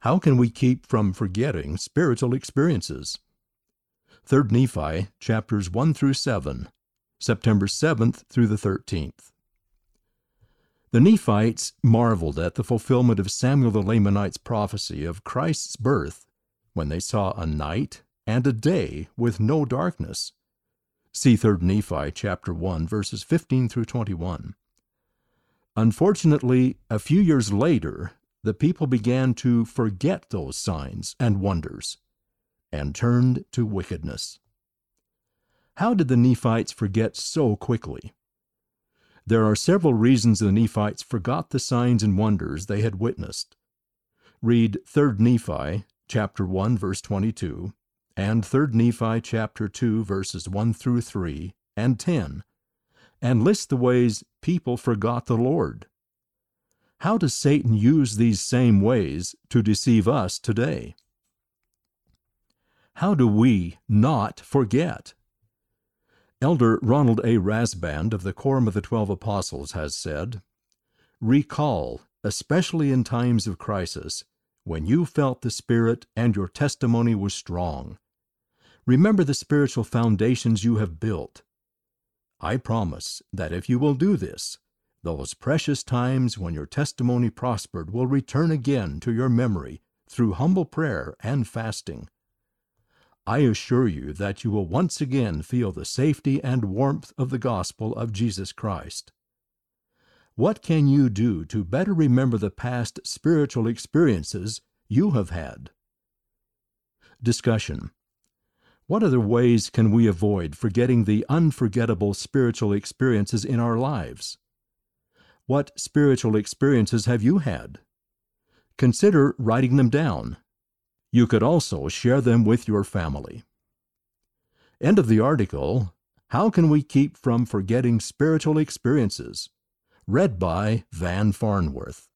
How can we keep from forgetting spiritual experiences? 3 Nephi chapters 1 through 7, September 7th through the 13th. The Nephites marveled at the fulfillment of Samuel the Lamanite's prophecy of Christ's birth when they saw a night and a day with no darkness. See 3 Nephi chapter 1 verses 15 through 21. Unfortunately, a few years later, the people began to forget those signs and wonders and turned to wickedness. How did the Nephites forget so quickly? There are several reasons the Nephites forgot the signs and wonders they had witnessed. Read 3 Nephi chapter 1 verse 22 and 3 Nephi chapter 2 verses 1 through 3 and 10 and list the ways people forgot the Lord. How does Satan use these same ways to deceive us today? How do we not forget? Elder Ronald A. Rasband of the Quorum of the Twelve Apostles has said, Recall, especially in times of crisis, when you felt the Spirit and your testimony was strong. Remember the spiritual foundations you have built. I promise that if you will do this, those precious times when your testimony prospered will return again to your memory through humble prayer and fasting. I assure you that you will once again feel the safety and warmth of the gospel of Jesus Christ. What can you do to better remember the past spiritual experiences you have had? Discussion What other ways can we avoid forgetting the unforgettable spiritual experiences in our lives? What spiritual experiences have you had? Consider writing them down. You could also share them with your family. End of the article How Can We Keep from Forgetting Spiritual Experiences? Read by Van Farnworth.